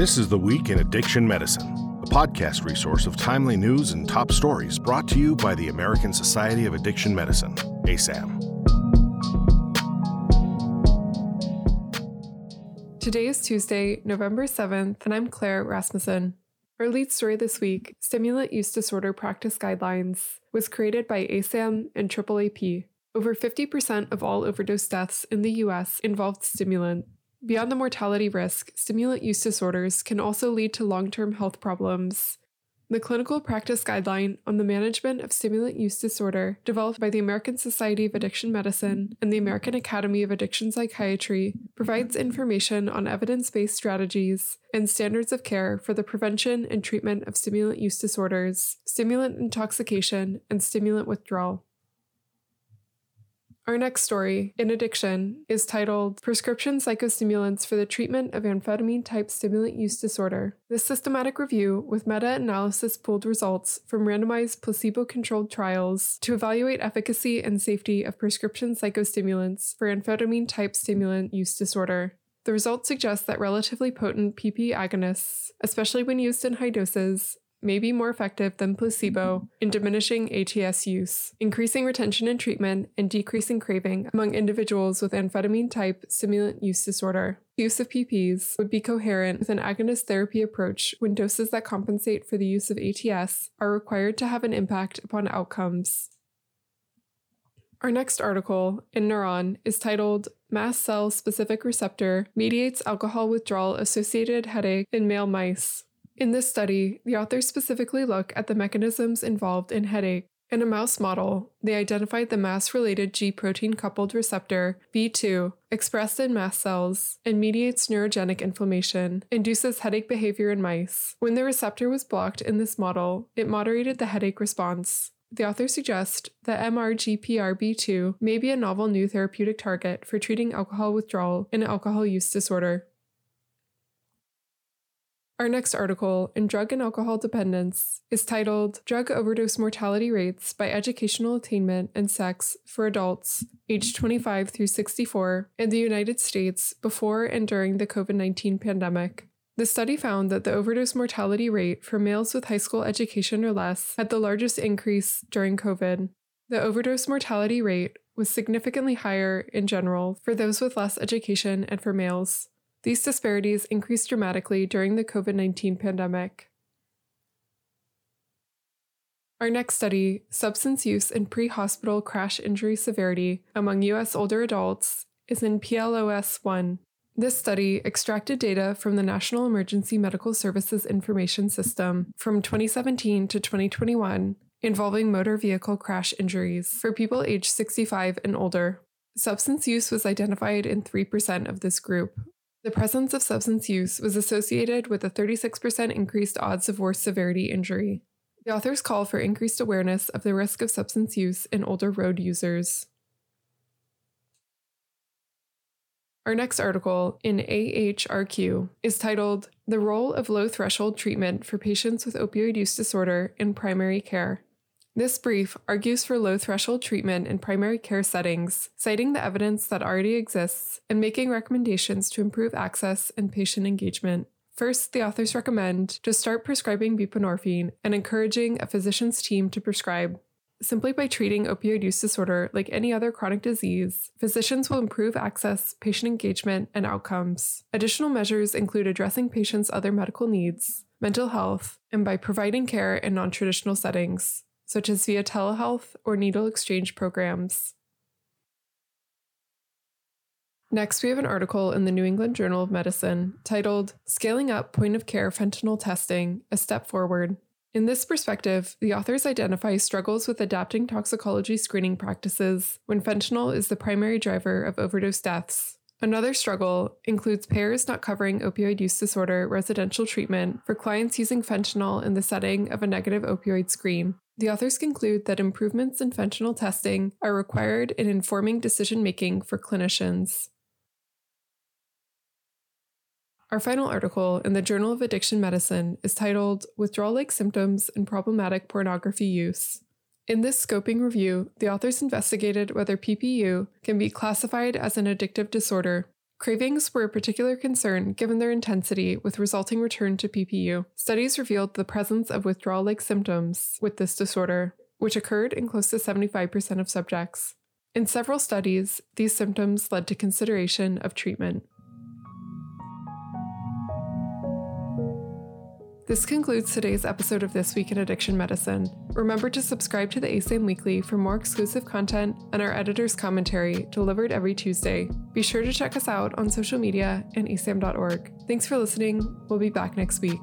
This is The Week in Addiction Medicine, a podcast resource of timely news and top stories brought to you by the American Society of Addiction Medicine, ASAM. Today is Tuesday, November 7th, and I'm Claire Rasmussen. Our lead story this week, Stimulant Use Disorder Practice Guidelines, was created by ASAM and AAAP. Over 50% of all overdose deaths in the US involved stimulant, Beyond the mortality risk, stimulant use disorders can also lead to long term health problems. The Clinical Practice Guideline on the Management of Stimulant Use Disorder, developed by the American Society of Addiction Medicine and the American Academy of Addiction Psychiatry, provides information on evidence based strategies and standards of care for the prevention and treatment of stimulant use disorders, stimulant intoxication, and stimulant withdrawal. Our next story, in addiction, is titled Prescription Psychostimulants for the Treatment of Amphetamine Type Stimulant Use Disorder. This systematic review, with meta analysis pooled results from randomized placebo controlled trials to evaluate efficacy and safety of prescription psychostimulants for amphetamine type stimulant use disorder. The results suggest that relatively potent PP agonists, especially when used in high doses, may be more effective than placebo in diminishing ATS use, increasing retention in treatment, and decreasing craving among individuals with amphetamine type stimulant use disorder. Use of PPs would be coherent with an agonist therapy approach when doses that compensate for the use of ATS are required to have an impact upon outcomes. Our next article in Neuron is titled Mast Cell Specific Receptor Mediates Alcohol Withdrawal Associated Headache in Male Mice. In this study, the authors specifically look at the mechanisms involved in headache. In a mouse model, they identified the mast related G protein coupled receptor, B2, expressed in mast cells and mediates neurogenic inflammation, induces headache behavior in mice. When the receptor was blocked in this model, it moderated the headache response. The authors suggest that MRGPRB2 may be a novel new therapeutic target for treating alcohol withdrawal in alcohol use disorder. Our next article in Drug and Alcohol Dependence is titled Drug Overdose Mortality Rates by Educational Attainment and Sex for Adults aged 25 through 64 in the United States before and during the COVID 19 pandemic. The study found that the overdose mortality rate for males with high school education or less had the largest increase during COVID. The overdose mortality rate was significantly higher in general for those with less education and for males. These disparities increased dramatically during the COVID 19 pandemic. Our next study, Substance Use and Pre Hospital Crash Injury Severity Among U.S. Older Adults, is in PLOS 1. This study extracted data from the National Emergency Medical Services Information System from 2017 to 2021 involving motor vehicle crash injuries for people aged 65 and older. Substance use was identified in 3% of this group, the presence of substance use was associated with a 36% increased odds of worse severity injury. The authors call for increased awareness of the risk of substance use in older road users. Our next article in AHRQ is titled The Role of Low Threshold Treatment for Patients with Opioid Use Disorder in Primary Care. This brief argues for low threshold treatment in primary care settings, citing the evidence that already exists and making recommendations to improve access and patient engagement. First, the authors recommend to start prescribing buprenorphine and encouraging a physician's team to prescribe. Simply by treating opioid use disorder like any other chronic disease, physicians will improve access, patient engagement, and outcomes. Additional measures include addressing patients' other medical needs, mental health, and by providing care in non traditional settings such as via telehealth or needle exchange programs. Next, we have an article in the New England Journal of Medicine titled Scaling Up Point of Care Fentanyl Testing A Step Forward. In this perspective, the authors identify struggles with adapting toxicology screening practices when fentanyl is the primary driver of overdose deaths. Another struggle includes payers not covering opioid use disorder residential treatment for clients using fentanyl in the setting of a negative opioid screen. The authors conclude that improvements in functional testing are required in informing decision making for clinicians. Our final article in the Journal of Addiction Medicine is titled Withdrawal Like Symptoms and Problematic Pornography Use. In this scoping review, the authors investigated whether PPU can be classified as an addictive disorder. Cravings were a particular concern given their intensity with resulting return to PPU. Studies revealed the presence of withdrawal like symptoms with this disorder, which occurred in close to 75% of subjects. In several studies, these symptoms led to consideration of treatment. This concludes today's episode of This Week in Addiction Medicine. Remember to subscribe to the ASAM Weekly for more exclusive content and our editor's commentary delivered every Tuesday. Be sure to check us out on social media and asam.org. Thanks for listening. We'll be back next week.